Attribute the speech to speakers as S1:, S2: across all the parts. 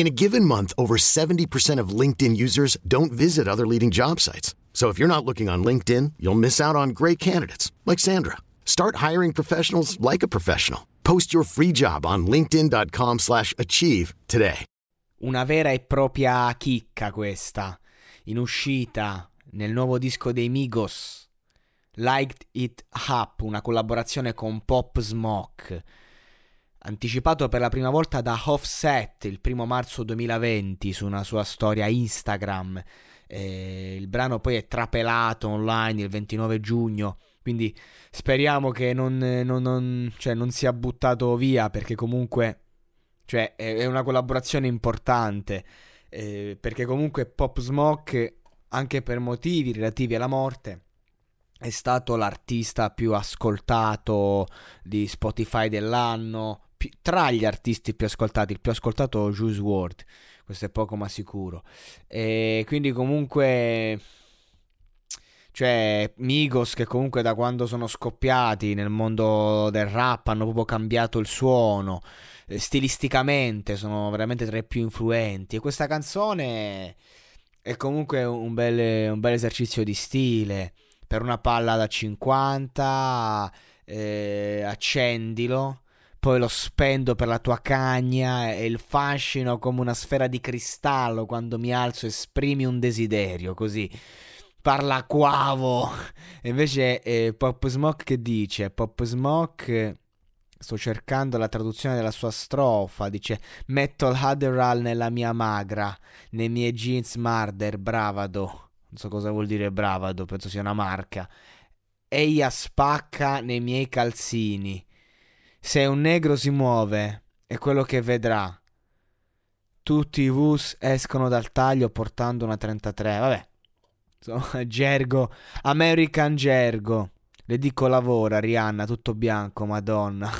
S1: In a given month, over 70% of LinkedIn users don't visit other leading job sites. So if you're not looking on LinkedIn, you'll miss out on great candidates like Sandra. Start hiring professionals like a professional. Post your free job on linkedin.com/achieve today.
S2: Una vera e propria chicca questa. In uscita nel nuovo disco dei Migos. Liked It Up, una collaborazione con Pop Smoke. Anticipato per la prima volta da Offset il primo marzo 2020 su una sua storia Instagram. Eh, il brano poi è trapelato online il 29 giugno. Quindi speriamo che non, non, non, cioè non sia buttato via perché comunque cioè, è una collaborazione importante. Eh, perché comunque Pop Smoke, anche per motivi relativi alla morte, è stato l'artista più ascoltato di Spotify dell'anno. Tra gli artisti più ascoltati, il più ascoltato Juice WRLD. Questo è poco ma sicuro. E quindi comunque cioè, Migos che comunque da quando sono scoppiati nel mondo del rap hanno proprio cambiato il suono. Eh, stilisticamente sono veramente tra i più influenti. E questa canzone è comunque un bel, un bel esercizio di stile. Per una palla da 50, eh, accendilo poi lo spendo per la tua cagna e il fascino come una sfera di cristallo quando mi alzo esprimi un desiderio, così parla quavo. E invece eh, Pop Smoke che dice? Pop Smoke sto cercando la traduzione della sua strofa, dice metto il Hadderal nella mia magra, nei miei jeans Marder, bravado. Non so cosa vuol dire bravado, penso sia una marca. Eia spacca nei miei calzini. Se un negro si muove, è quello che vedrà. Tutti i Vus escono dal taglio portando una 33. Vabbè. Insomma, gergo, American gergo. Le dico lavora, Rihanna, tutto bianco, madonna.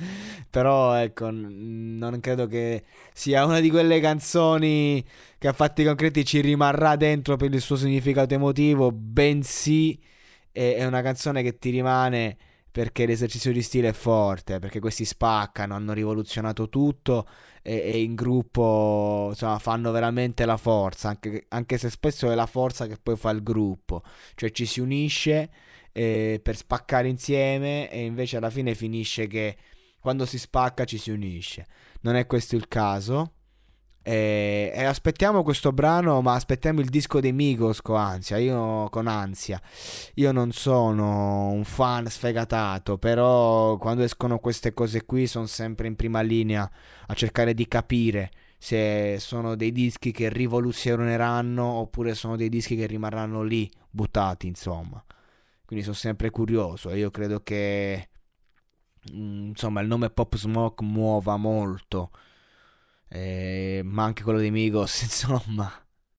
S2: Però ecco, non credo che sia una di quelle canzoni che a fatti concreti ci rimarrà dentro per il suo significato emotivo, bensì è una canzone che ti rimane perché l'esercizio di stile è forte, perché questi spaccano, hanno rivoluzionato tutto e, e in gruppo insomma, fanno veramente la forza, anche, anche, se spesso è la forza che poi fa il gruppo, cioè ci si unisce eh, per spaccare insieme e invece alla fine finisce che quando si spacca ci si unisce. Non è questo il caso. E, e, aspettiamo questo brano, ma aspettiamo il disco dei Migos con ansia. Io con ansia. Io non sono un fan sfegatato, però quando escono queste cose qui sono sempre in prima linea a cercare di capire se sono dei dischi che rivoluzioneranno oppure sono dei dischi che rimarranno lì buttati, insomma. Quindi sono sempre curioso e io credo che mm, insomma il nome Pop Smoke muova molto eh, ma anche quello dei Migos, insomma.